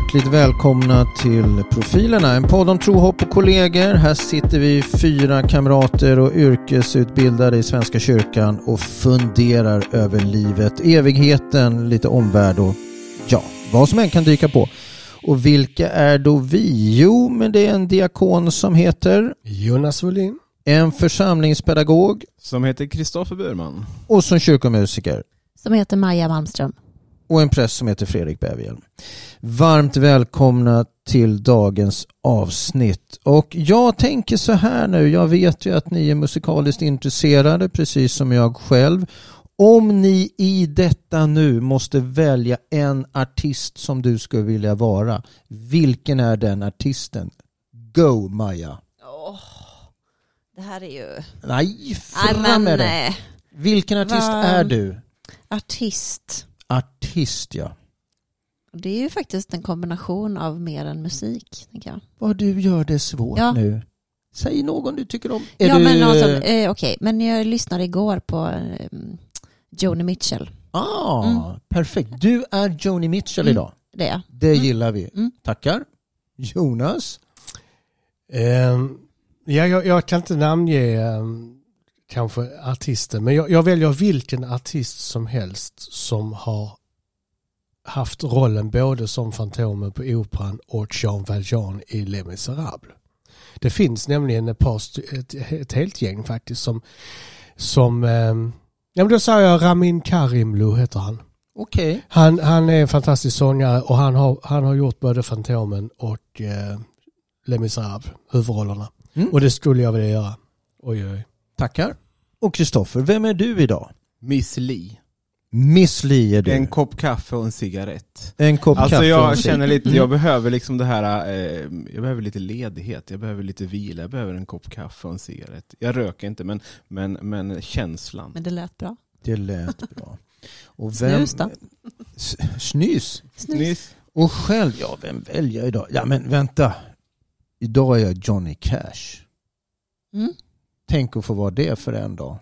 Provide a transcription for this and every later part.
hjärtligt välkomna till Profilerna, en podd om tro, hopp och kollegor. Här sitter vi fyra kamrater och yrkesutbildade i Svenska kyrkan och funderar över livet, evigheten, lite omvärld och ja, vad som än kan dyka på. Och vilka är då vi? Jo, men det är en diakon som heter Jonas Wåhlin. en församlingspedagog Som heter Kristoffer Burman. och som kyrkomusiker som heter Maja Malmström. Och en präst som heter Fredrik Bävhjelm. Varmt välkomna till dagens avsnitt. Och jag tänker så här nu, jag vet ju att ni är musikaliskt intresserade precis som jag själv. Om ni i detta nu måste välja en artist som du skulle vilja vara, vilken är den artisten? Go Maja! det här är ju... Nej, fram med det! nej. Vilken artist Vad- är du? Artist. Artist ja. Det är ju faktiskt en kombination av mer än musik, tänker jag. Vad du gör det svårt Ja. nu. Säg någon du tycker om. Är ja, du... men alltså, eh, okej. Men jag lyssnade igår på eh, Joni Mitchell. Ah, Mm. perfekt. Du är Joni Mitchell Mm. idag. Det är. Det Mm. gillar vi. Mm. Tackar. Jonas? Ehm, ja, jag, jag kan inte namnge ehm, kanske artisten, men jag, jag väljer vilken artist som helst som har haft rollen både som Fantomen på Operan och Jean Valjean i Les Misérables. Det finns nämligen ett, par, ett, ett helt gäng faktiskt som, som ehm, ja men då säger jag Ramin Karimloo heter han. Okej. Han, han är en fantastisk sångare och han har, han har gjort både Fantomen och eh, Les Misérables, huvudrollerna. Mm. Och det skulle jag vilja göra. Oj, oj. Tackar. Och Kristoffer, vem är du idag? Miss Li. Miss Li är du. En kopp kaffe och en cigarett. En kopp Alltså kaffe och jag musik. känner lite, Mm. jag behöver liksom det här, eh, jag behöver lite ledighet, jag behöver lite vila, jag behöver en kopp kaffe och en cigarett. Jag röker inte men, men, men känslan. Men det lät bra. Det lät bra. Och vem... Snus då? Snus? Snus. Och själv, ja vem väljer jag idag? Ja men vänta. Idag är jag Johnny Cash. Mm. Tänk att få vara det för en dag.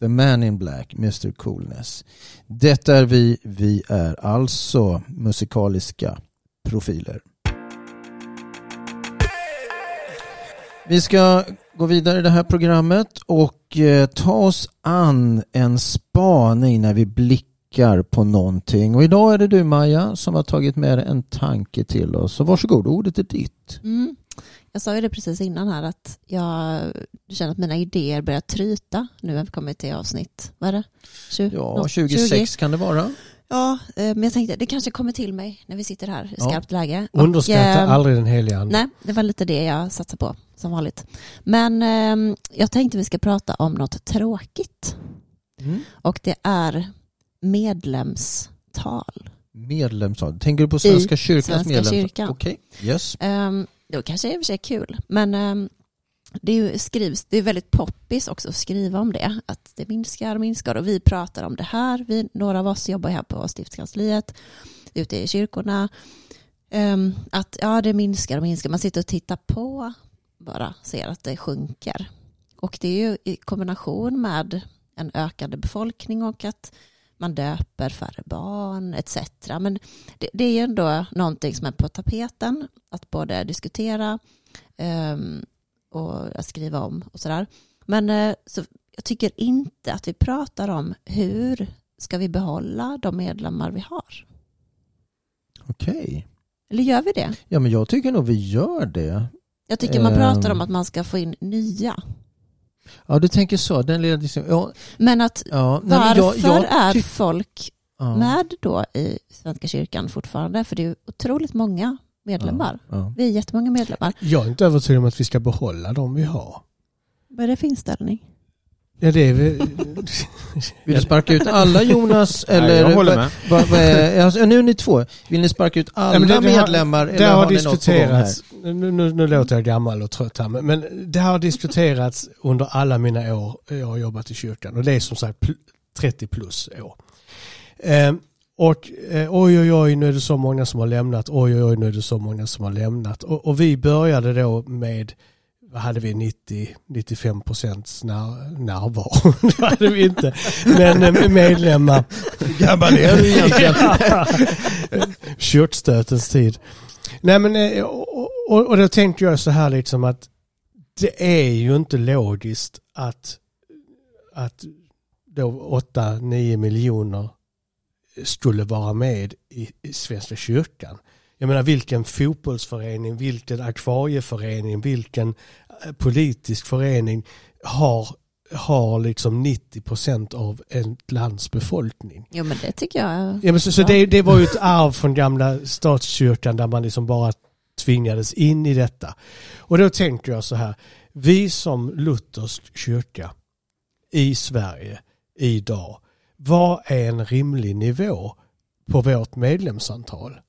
The man in black, Mr Coolness. Detta är vi. Vi är alltså musikaliska profiler. Vi ska gå vidare i det här programmet och eh, ta oss an en spaning när vi blickar på någonting. Och idag är det du Maja som har tagit med dig en tanke till oss. Så varsågod, ordet är ditt. Mm. Jag sa ju det precis innan här att jag känner att mina idéer börjar tryta nu när vi kommer till avsnitt, vad är det? 20? Ja, Nå- 26 kan det vara. Ja, eh, men jag tänkte det kanske kommer till mig när vi sitter här i Ja. skarpt läge. Och, Underskatta eh, aldrig den heliga ande. Nej, det var lite det jag satsade på som vanligt. Men eh, jag tänkte vi ska prata om något tråkigt Mm. och det är medlemstal. Medlemstal. Tänker du på Svenska kyrkans Svenska medlemstal? kyrkan. Okej, yes. Um, det kanske i och för sig är kul, men ehm, det, är ju, skrivs, det är väldigt poppis också att skriva om det, att det minskar och minskar. Och vi pratar om det här, vi, några av oss jobbar här på stiftskansliet, ute i kyrkorna, ehm, att ja det minskar och minskar, man sitter och tittar på bara, ser att det sjunker. Och det är ju i kombination med en ökande befolkning och att man döper färre barn etc. Men det, det är ju ändå någonting som är på tapeten att både diskutera ehm, och skriva om och sådär. Men eh, så jag tycker inte att vi pratar om hur ska vi behålla de medlemmar vi har. Okej. Eller gör vi det? Ja, men jag tycker nog vi gör det. Jag tycker man pratar om Ehm. att man ska få in nya. Ja, du tänker så. Den leder liksom... Ja, Men att ja. nej, men varför jag, jag är folk ja. med då i Svenska kyrkan fortfarande? För det är otroligt många medlemmar. Ja, ja. Vi är jättemånga medlemmar. Jag är inte övertygad om att vi ska behålla dem vi har. Vad är det för inställning? Ja, det är. Vill du sparka ut alla Jonas? Eller Nej, jag håller med. vad- vad är- alltså, nu är ni två. Vill ni sparka ut alla Ja, det- det medlemmar? Det eller har har diskuterats, nu, nu, nu låter jag gammal och trött här, men, men det har diskuterats under alla mina år jag har jobbat i kyrkan och det är som sagt pl- 30 plus år. Ehm, och eh, oj oj oj nu är det så många som har lämnat, oj oj oj nu är det så många som har lämnat. Och, och vi började då med hade vi 90-95 procents när, närvaro. det hade vi inte. Men eh, medlemmar. Gammal egentligen? Kyrkstötens tid. Nej men eh, och, och, och då tänkte jag så här liksom att det är ju inte logiskt att, att då 8-9 miljoner skulle vara med i, i Svenska kyrkan. Jag menar vilken fotbollsförening, vilken akvarieförening, vilken politisk förening har, har liksom 90 procent av ett lands befolkning. Jo men det tycker jag. Ja, men så, så det, det var ju ett arv från gamla statskyrkan där man liksom bara tvingades in i detta. Och då tänkte jag så här, vi som luthersk kyrka i Sverige idag, vad är en rimlig nivå på vårt medlemsantal?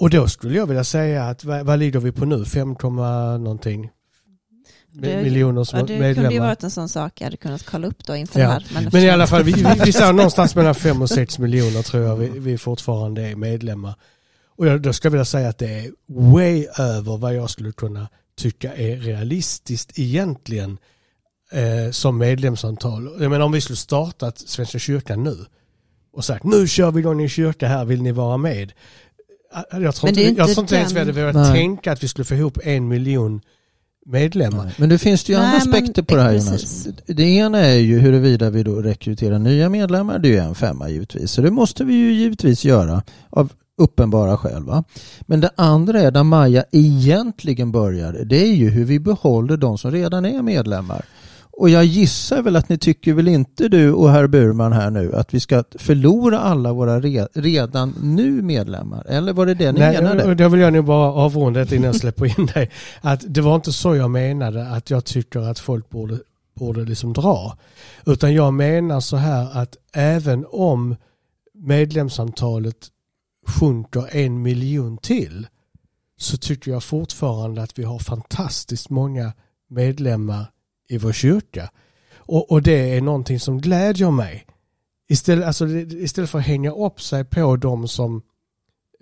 Och då skulle jag vilja säga att vad, vad ligger vi på nu? 5, någonting Det- miljoner som Ja, det kunde ju medlemmar. varit en sån sak jag hade kunnat kolla upp då inför Ja. det här. Men, Men i alla fall, vi, vi, vi sa någonstans mellan 5 och 6 miljoner tror jag vi, vi fortfarande är medlemmar. Och jag, då ska jag vilja säga att det är way över vad jag skulle kunna tycka är realistiskt egentligen eh, som medlemsantal. Jag menar om vi skulle startat Svenska kyrkan nu och sagt nu kör vi igång en kyrka här, vill ni vara med? Jag tror Men inte, det är jag inte tror inte ens vi hade velat Nej. tänka att vi skulle få ihop en miljon medlemmar. Men det finns det ju Nej, andra aspekter på det här Jonas. Det ena är ju huruvida vi då rekryterar nya medlemmar. Det är ju en femma givetvis. Så det måste vi ju givetvis göra av uppenbara skäl. Va? Men det andra är där Maja egentligen börjar. Det är ju hur vi behåller de som redan är medlemmar. Och jag gissar väl att ni tycker väl inte du och herr Burman här nu att vi ska förlora alla våra re, redan nu medlemmar? Eller var det det ni menade? och då vill jag nog bara avrunda det innan jag släpper in dig. Att det var inte så jag menade att jag tycker att folk borde, borde liksom dra. Utan jag menar så här att även om medlemsantalet sjunker en miljon till så tycker jag fortfarande att vi har fantastiskt många medlemmar i vår kyrka. Och, och det är någonting som glädjer mig. Istället, alltså, istället för att hänga upp sig på de som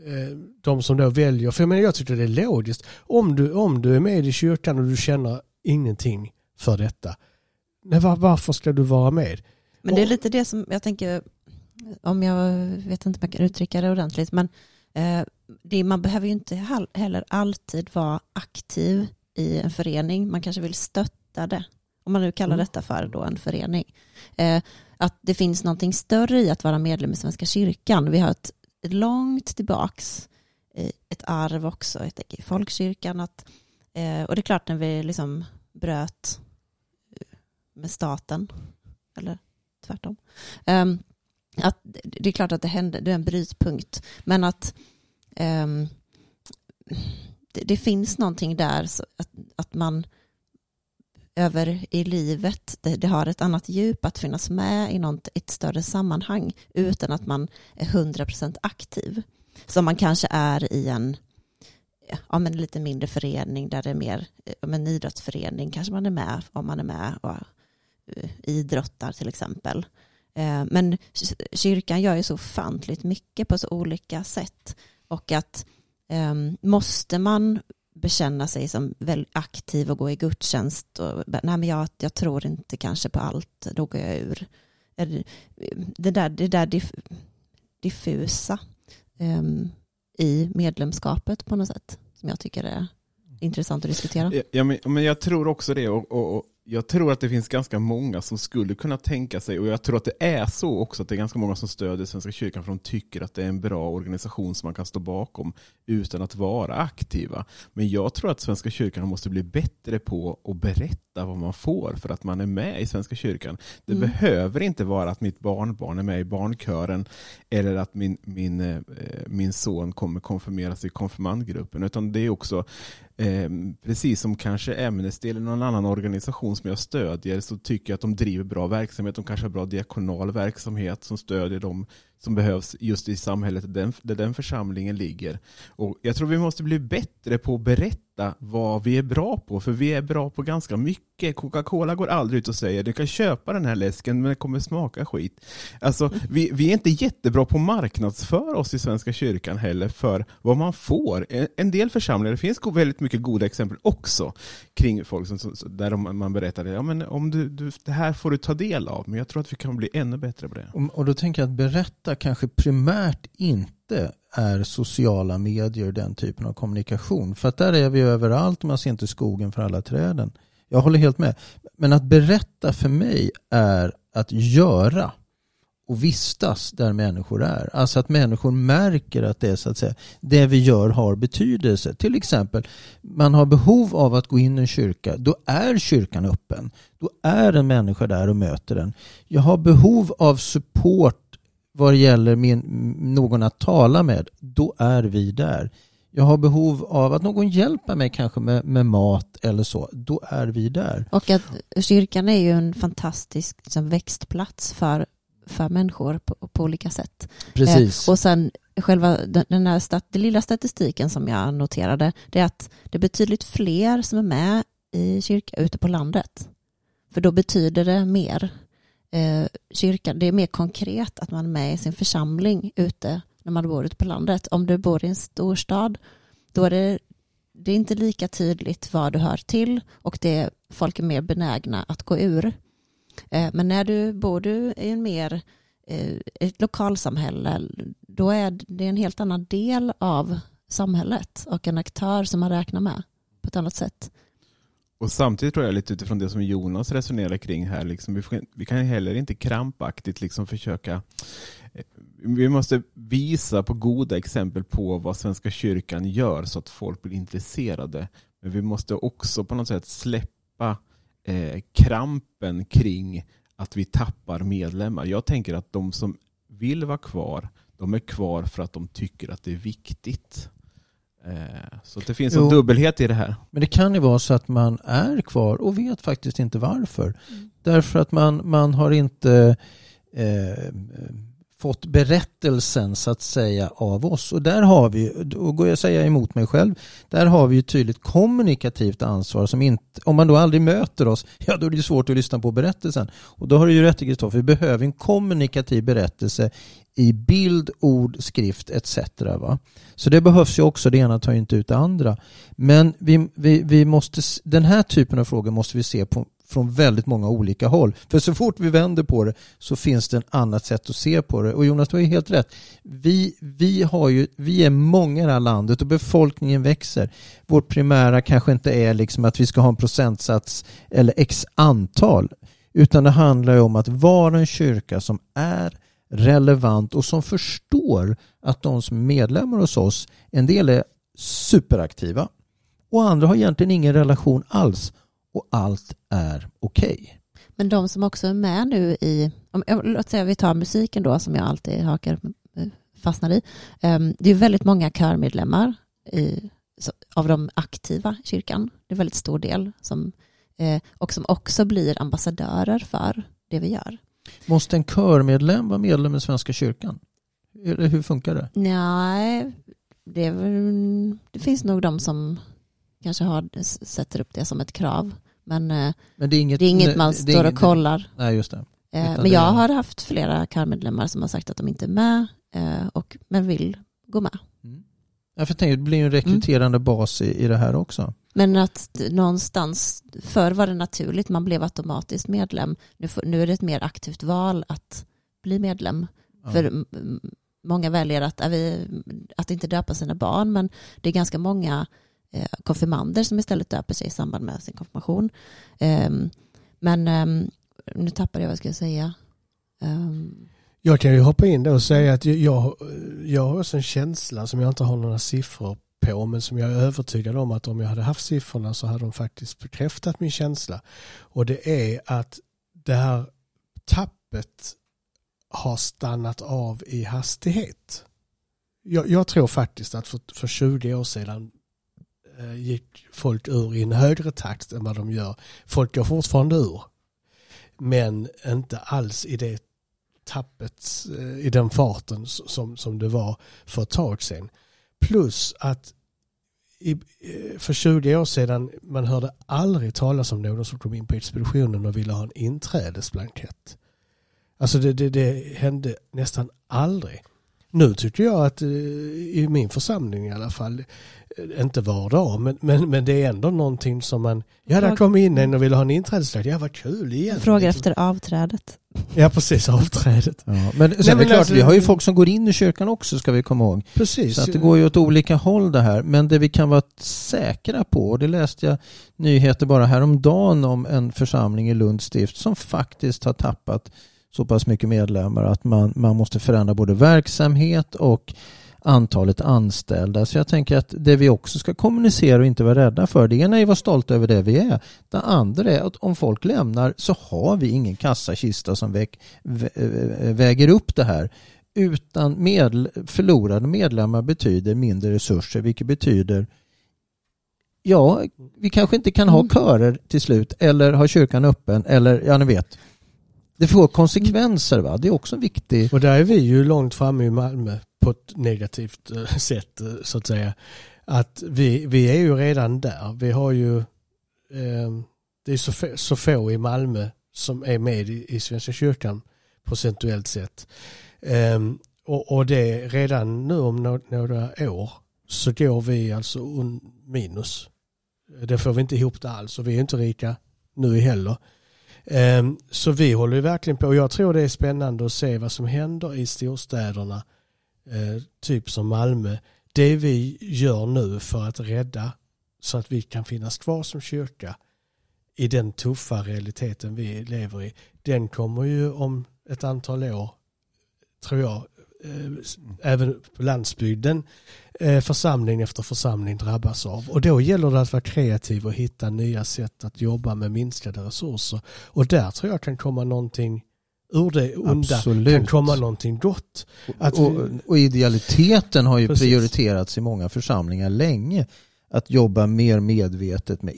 eh, de som då väljer, för jag, menar, jag tycker det är logiskt. Om du, om du är med i kyrkan och du känner ingenting för detta, nej, var, varför ska du vara med? Men det är lite det som jag tänker, om jag vet inte om jag kan uttrycka det ordentligt, men eh, det, man behöver ju inte heller alltid vara aktiv i en förening. Man kanske vill stötta det, om man nu kallar Mm. detta för då en förening. Eh, att det finns någonting större i att vara medlem i Svenska kyrkan. Vi har ett, långt tillbaks eh, ett arv också jag tänker, i folkkyrkan. Att, eh, och det är klart när vi liksom bröt eh, med staten, eller tvärtom. Ehm, att det är klart att det hände, det är en brytpunkt, men att ehm, det, det finns någonting där, att, att man över i livet, det, det har ett annat djup att finnas med i något, ett större sammanhang utan att man är 100% aktiv. Som man kanske är i en ja, men lite mindre förening där det är mer, ja, en idrottsförening kanske man är med om man är med och eh, idrottar till exempel. Eh, men kyrkan gör ju så ofantligt mycket på så olika sätt. Och att ehm, måste man bekänna sig som väldigt aktiv och gå i gudstjänst och nej men jag, jag tror inte kanske på allt, då går jag ur. Det där, det där diff, diffusa um, i medlemskapet på något sätt som jag tycker är intressant att diskutera. Ja, men, men jag tror också det. Och, och, och jag tror att det finns ganska många som skulle kunna tänka sig, och jag tror att det är så också, att det är ganska många som stödjer Svenska kyrkan för de tycker att det är en bra organisation som man kan stå bakom utan att vara aktiva. Men jag tror att Svenska kyrkan måste bli bättre på att berätta vad man får för att man är med i Svenska kyrkan. Det Mm. behöver inte vara att mitt barnbarn är med i barnkören eller att min, min, eh, min son kommer konfirmeras i konfirmandgruppen, utan det är också Eh, precis som kanske Amnesty eller någon annan organisation som jag stödjer så tycker jag att de driver bra verksamhet. De kanske har bra diakonal verksamhet som stödjer dem som behövs just i samhället där den, där den församlingen ligger. Och jag tror vi måste bli bättre på att berätta vad vi är bra på, för vi är bra på ganska mycket. Coca-Cola går aldrig ut och säger du kan köpa den här läsken men det kommer smaka skit. Alltså, vi, vi är inte jättebra på att marknadsföra oss i Svenska kyrkan heller för vad man får. En, del församlingar, det finns väldigt mycket goda exempel också kring folk som, där man berättar ja, men om du, du, det här får du ta del av, men jag tror att vi kan bli ännu bättre på det. Och, och då tänker jag att berätta kanske primärt inte är sociala medier den typen av kommunikation. För att där är vi överallt och man ser inte skogen för alla träden. Jag håller helt med. Men att berätta för mig är att göra och vistas där människor är. Alltså att människor märker att det, är, så att säga, det vi gör har betydelse. Till exempel, man har behov av att gå in i en kyrka. Då är kyrkan öppen. Då är en människa där och möter den. Jag har behov av support vad det gäller min, någon att tala med. Då är vi där. Jag har behov av att någon hjälper mig kanske med, med mat eller så. Då är vi där. Och att kyrkan är ju en fantastisk liksom, växtplats för, för människor på, på olika sätt. Precis. Eh, och sen själva den här stat, den lilla statistiken som jag noterade, det är att det är betydligt fler som är med i kyrka ute på landet. För då betyder det mer. Eh, kyrkan, det är mer konkret att man är med i sin församling ute när man bor ute på landet. Om du bor i en storstad, då är det, det är inte lika tydligt vad du hör till och det är, folk är mer benägna att gå ur. Eh, men när du bor du i en mer eh, ett lokalsamhälle, då är det en helt annan del av samhället och en aktör som man räknar med på ett annat sätt. Och samtidigt tror jag lite utifrån det som Jonas resonerar kring här, liksom, vi, får, vi kan heller inte krampaktigt liksom försöka eh, vi måste visa på goda exempel på vad Svenska kyrkan gör så att folk blir intresserade. Men vi måste också på något sätt släppa eh, krampen kring att vi tappar medlemmar. Jag tänker att de som vill vara kvar, de är kvar för att de tycker att det är viktigt. Eh, så att det finns en Jo. dubbelhet i det här. Men det kan ju vara så att man är kvar och vet faktiskt inte varför. Därför att man, man har inte eh, fått berättelsen så att säga av oss. Och där har vi, och går jag säga emot mig själv, där har vi ju tydligt kommunikativt ansvar som inte, om man då aldrig möter oss, ja då är det ju svårt att lyssna på berättelsen. Och då har du ju rätt Kristoffer, vi behöver en kommunikativ berättelse i bild, ord, skrift etc. Va? Så det behövs ju också, det ena tar ju inte ut det andra. Men vi, vi, vi måste, den här typen av frågor måste vi se på från väldigt många olika håll. För så fort vi vänder på det så finns det ett annat sätt att se på det. Och Jonas, du har ju helt rätt. Vi, vi, har ju, vi är många i det här landet och befolkningen växer. Vårt primära kanske inte är liksom att vi ska ha en procentsats eller x antal. Utan det handlar ju om att vara en kyrka som är relevant och som förstår att de som är medlemmar hos oss, en del är superaktiva och andra har egentligen ingen relation alls och allt är okej. Men de som också är med nu i, om, låt säga vi tar musiken då som jag alltid hakar, eh, fastnar i. Ehm, Det är väldigt många körmedlemmar i, av de aktiva i kyrkan. Det är en väldigt stor del som, eh, och som också blir ambassadörer för det vi gör. Måste en körmedlem vara medlem i Svenska kyrkan? Eller hur funkar det? Nej, det, det finns nog de som kanske har, sätter upp det som ett krav. Men eh, Men det är inget, det är inget man det står och kollar. Nej, just det. Eh, Utan Men jag är- har haft flera körmedlemmar som har sagt att de inte är med eh, och, men vill gå med. Jag tänker, det blir ju en rekryterande bas i, i det här också. Men att någonstans, förr var det naturligt, man blev automatiskt medlem. Nu, får, nu är det ett mer aktivt val att bli medlem. Ja. För mm, många väljer att, är vi, att inte döpa sina barn, men det är ganska många Eh, konfirmander som istället döper sig i samband med sin konfirmation. Ehm, men ehm, nu tappade jag vad jag skulle säga. Ehm. Jag kan ju hoppa in där och säga att jag, jag har också en känsla som jag inte har några siffror på men som jag är övertygad om att om jag hade haft siffrorna så hade de faktiskt bekräftat min känsla. Och det är att det här tappet har stannat av i hastighet. Jag, jag tror faktiskt att för, för 20 år sedan Eh, gick folk ur i en högre takt än vad de gör. Folk går fortfarande ur. Men inte alls i det tappet eh, i den farten som, som det var för ett tag sedan. Plus att i, eh, för 20 år sedan man hörde aldrig talas om någon som kom in på expeditionen och ville ha en inträdesblankett. Alltså det, det, det hände nästan aldrig. Nu tycker jag att eh, i min församling i alla fall, eh, inte var dag, men, men, men det är ändå någonting som man, ja där kom in en och ville ha en inträdesblankett, ja vad kul igen. Frågar liksom. efter avträdet. Ja precis, avträdet. Ja, men sen Nej, är men det klart, alltså- vi har ju folk som går in i kyrkan också ska vi komma ihåg. Precis. Så att det går ju åt olika håll det här. Men det vi kan vara säkra på, och det läste jag nyheter bara häromdagen om en församling i Lunds stift som faktiskt har tappat så pass mycket medlemmar att man, man måste förändra både verksamhet och antalet anställda. Så jag tänker att det vi också ska kommunicera och inte vara rädda för, det ena är att vara stolta över det vi är. Det andra är att om folk lämnar så har vi ingen kassakista som väg, vä- väger upp det här. Utan medl förlorade medlemmar betyder mindre resurser, vilket betyder Ja, vi kanske inte kan ha Mm. körer till slut eller ha kyrkan öppen eller ja, ni vet. Det får konsekvenser va? Det är också en viktig... Och där är vi ju långt framme i Malmö på ett negativt eh, sätt eh, så att säga. Att vi, vi är ju redan där. Vi har ju, eh, det är så, få- så få i Malmö som är med i, i Svenska kyrkan procentuellt sett. Eh, och, och det är redan nu om några, några år så går vi alltså minus. Det får vi inte ihop det alls och vi är inte rika nu heller. Ehm, så vi håller ju verkligen på och jag tror det är spännande att se vad som händer i storstäderna, eh, typ som Malmö. Det vi gör nu för att rädda så att vi kan finnas kvar som kyrka i den tuffa realiteten vi lever i, den kommer ju om ett antal år, tror jag, eh, även på landsbygden, eh, församling efter församling drabbas av. Och då gäller det att vara kreativ och hitta nya sätt att jobba med minskade resurser. Och där tror jag kan komma någonting ur det onda, Absolut. kan komma någonting gott. Att och, vi- och idealiteten har ju Precis. prioriterats i många församlingar länge. Att jobba mer medvetet med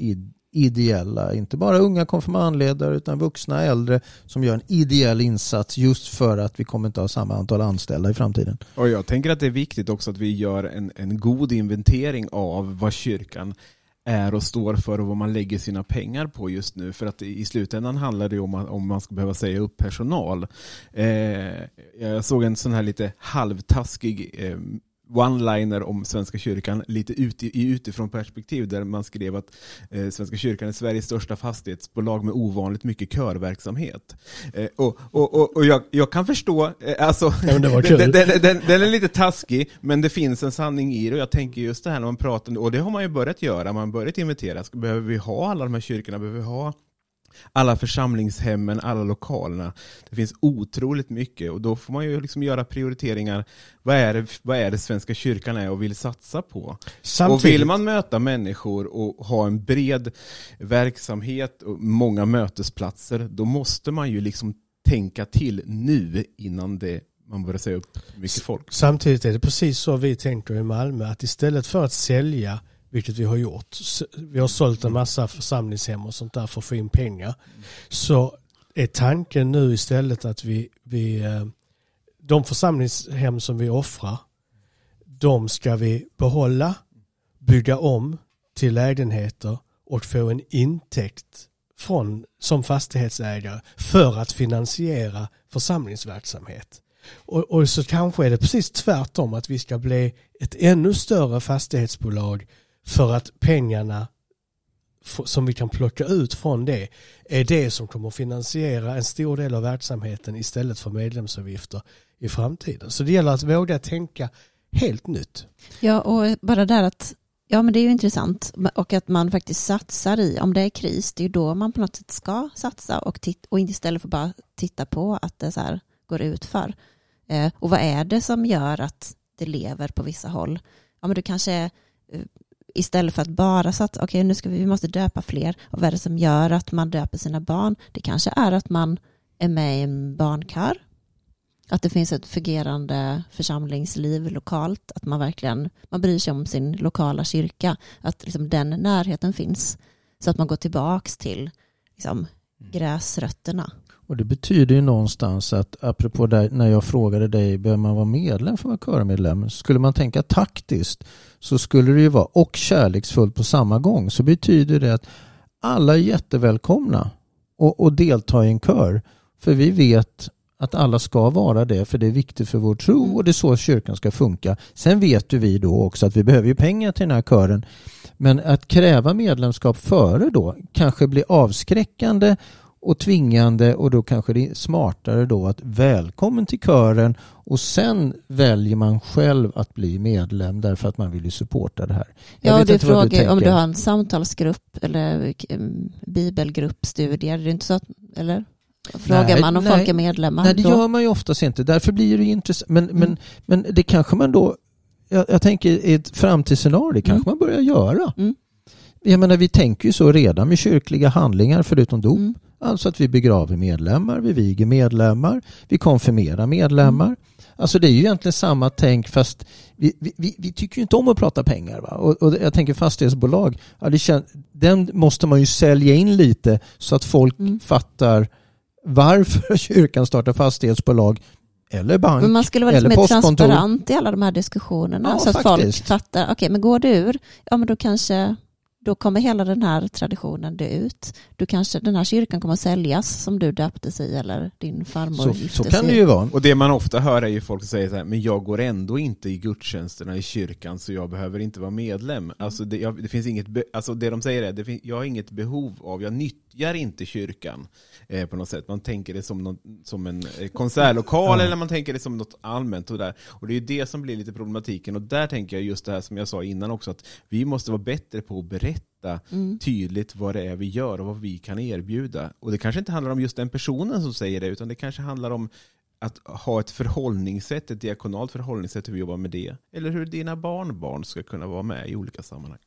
ideella, inte bara unga konfirmandledare utan vuxna äldre som gör en ideell insats just för att vi kommer inte ha samma antal anställda i framtiden. Och jag tänker att det är viktigt också att vi gör en, en god inventering av vad kyrkan är och står för och vad man lägger sina pengar på just nu. För att i slutändan handlar det om att- om man ska behöva säga upp personal. Eh, jag såg en sån här lite halvtaskig eh, one-liner om Svenska kyrkan lite ut, i utifrån perspektiv där man skrev att eh, Svenska kyrkan är Sveriges största fastighetsbolag med ovanligt mycket körverksamhet. Eh, och och, och, och jag, jag kan förstå, eh, alltså, Ja, den, den, den, den, är lite taskig, men det finns en sanning i det. Och jag tänker just det här när man pratar, och det har man ju börjat göra, man har börjat inventera. Behöver vi ha alla de här kyrkorna? Behöver vi ha alla församlingshemmen, alla lokalerna. Det finns otroligt mycket och då får man ju liksom göra prioriteringar. Vad är det, vad är det Svenska kyrkan är och vill satsa på? Och Samtidigt, vill man möta människor och ha en bred verksamhet och många mötesplatser, då måste man ju liksom tänka till nu innan det, man börjar säga upp mycket folk. samtidigt är det precis så vi tänker i Malmö att istället för att sälja vilket vi har gjort. Vi har sålt en massa församlingshem och sånt där för att få in pengar. Så är tanken nu istället att vi, vi eh, de församlingshem som vi offrar, de ska vi behålla, bygga om till lägenheter och få en intäkt från, som fastighetsägare för att finansiera församlingsverksamhet. Och, och så kanske är det precis tvärtom att vi ska bli ett ännu större fastighetsbolag för att pengarna som vi kan plocka ut från det är det som kommer att finansiera en stor del av verksamheten istället för medlemsavgifter i framtiden. Så det gäller att våga tänka helt nytt. Ja, och bara där att, ja men det är ju intressant och att man faktiskt satsar i, om det är kris, det är ju då man på något sätt ska satsa och, titt, och inte istället för bara titta på att det så här går ut för. Eh, och vad är det som gör att det lever på vissa håll? Ja men du kanske är, eh, istället för att bara satsa, okej nu ska vi, vi måste döpa fler, och vad är det som gör att man döper sina barn? Det kanske är att man är med i en barnkör, att det finns ett fungerande församlingsliv lokalt, att man verkligen man bryr sig om sin lokala kyrka, att liksom den närheten finns, så att man går tillbaks till liksom, gräsrötterna. Och det betyder ju någonstans att apropå där, när jag frågade dig, behöver man vara medlem för att vara körmedlem? Skulle man tänka taktiskt så skulle det ju vara och kärleksfullt på samma gång. Så betyder det att alla är jättevälkomna och, och delta i en kör. För vi vet att alla ska vara det för det är viktigt för vår tro och det är så kyrkan ska funka. Sen vet ju vi då också att vi behöver ju pengar till den här kören. Men att kräva medlemskap före då kanske blir avskräckande och tvingande och då kanske det är smartare då att välkommen till kören och sen väljer man själv att bli medlem därför att man vill ju supporta det här. Jag ja, du frågar du om du har en samtalsgrupp eller bibelgruppstudier. Det är inte så att, eller? Frågar nej, man om nej, folk är medlemmar? Nej, det gör man ju oftast inte. Därför blir det intressant. Men, mm. men, men det kanske man då, jag, jag tänker i ett framtidsscenario, det kanske mm. man börjar göra. Mm. Jag menar, vi tänker ju så redan med kyrkliga handlingar förutom dop. Mm. Alltså att vi begraver medlemmar, vi viger medlemmar, vi konfirmerar medlemmar. Mm. Alltså det är ju egentligen samma tänk fast vi, vi, vi tycker ju inte om att prata pengar. Va? Och, och jag tänker fastighetsbolag, ja, det kän, den måste man ju sälja in lite så att folk mm. fattar varför kyrkan startar fastighetsbolag eller bank men man skulle vara lite mer transparent i alla de här diskussionerna ja, så att faktiskt. folk fattar, okej okay, men går det ur, ja men då kanske då kommer hela den här traditionen dö ut. Du kanske, den här kyrkan kommer att säljas som du döptes i eller din farmor så, gifte Så kan det ju vara. Och det man ofta hör är ju folk som säger så här, men jag går ändå inte i gudstjänsterna i kyrkan så jag behöver inte vara medlem. Alltså det, jag, det finns inget, be, alltså det de säger är, det fin, jag har inget behov av, jag nyttjar inte kyrkan eh, på något sätt. Man tänker det som, någon, som en eh, konsertlokal ja. eller man tänker det som något allmänt och där. Och det är det som blir lite problematiken och där tänker jag just det här som jag sa innan också, att vi måste vara bättre på att berätta berätta mm. tydligt vad det är vi gör och vad vi kan erbjuda. Och det kanske inte handlar om just den personen som säger det, utan det kanske handlar om att ha ett förhållningssätt, ett diakonalt förhållningssätt hur vi jobbar med det. Eller hur dina barnbarn ska kunna vara med i olika sammanhang.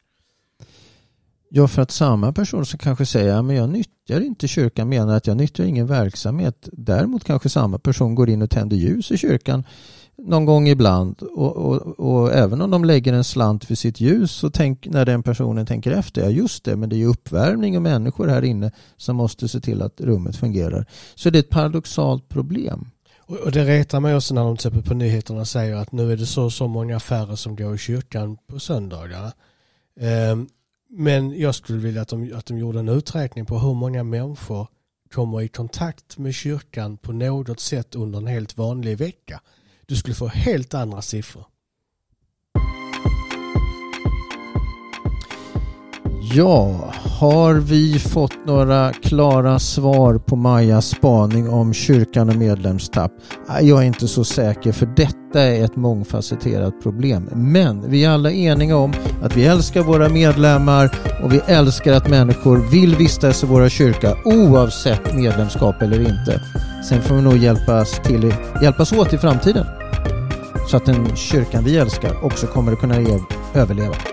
Ja, för att samma person som kanske säger att jag nyttjar inte kyrkan menar att jag nyttjar ingen verksamhet. Däremot kanske samma person går in och tänder ljus i kyrkan någon gång ibland och, och, och, även om de lägger en slant för sitt ljus så tänk, när den personen tänker efter, ja just det, men det är ju uppvärmning och människor här inne som måste se till att rummet fungerar. Så det är ett paradoxalt problem. Och det retar mig också när de till exempel på nyheterna säger att nu är det så så många färre som går i kyrkan på söndagarna. Ehm, men jag skulle vilja att de, att de gjorde en uträkning på hur många människor kommer i kontakt med kyrkan på något sätt under en helt vanlig vecka. Du skulle få helt andra siffror. Ja, har vi fått några klara svar på Majas spaning om kyrkan och medlemstapp? Jag är inte så säker för detta är ett mångfacetterat problem. Men vi är alla eniga om att vi älskar våra medlemmar och vi älskar att människor vill vistas i våra kyrka oavsett medlemskap eller inte. Sen får vi nog hjälpas, till, hjälpas åt i framtiden så att den kyrkan vi älskar också kommer att kunna överleva.